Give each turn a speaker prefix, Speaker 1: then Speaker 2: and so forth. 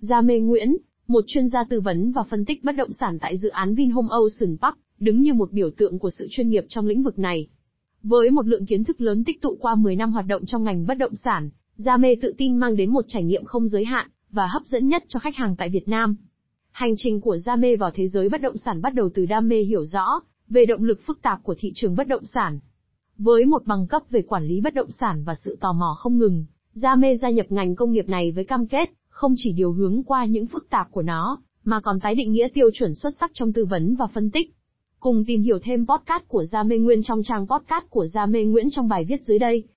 Speaker 1: Gia Mê Nguyễn, một chuyên gia tư vấn và phân tích bất động sản tại dự án Vinhome Ocean Park, đứng như một biểu tượng của sự chuyên nghiệp trong lĩnh vực này. Với một lượng kiến thức lớn tích tụ qua 10 năm hoạt động trong ngành bất động sản, Gia Mê tự tin mang đến một trải nghiệm không giới hạn và hấp dẫn nhất cho khách hàng tại Việt Nam. Hành trình của Gia Mê vào thế giới bất động sản bắt đầu từ đam mê hiểu rõ về động lực phức tạp của thị trường bất động sản. Với một bằng cấp về quản lý bất động sản và sự tò mò không ngừng, Gia Mê gia nhập ngành công nghiệp này với cam kết, không chỉ điều hướng qua những phức tạp của nó, mà còn tái định nghĩa tiêu chuẩn xuất sắc trong tư vấn và phân tích. Cùng tìm hiểu thêm podcast của Gia Mê Nguyên trong trang podcast của Gia Mê Nguyễn trong bài viết dưới đây.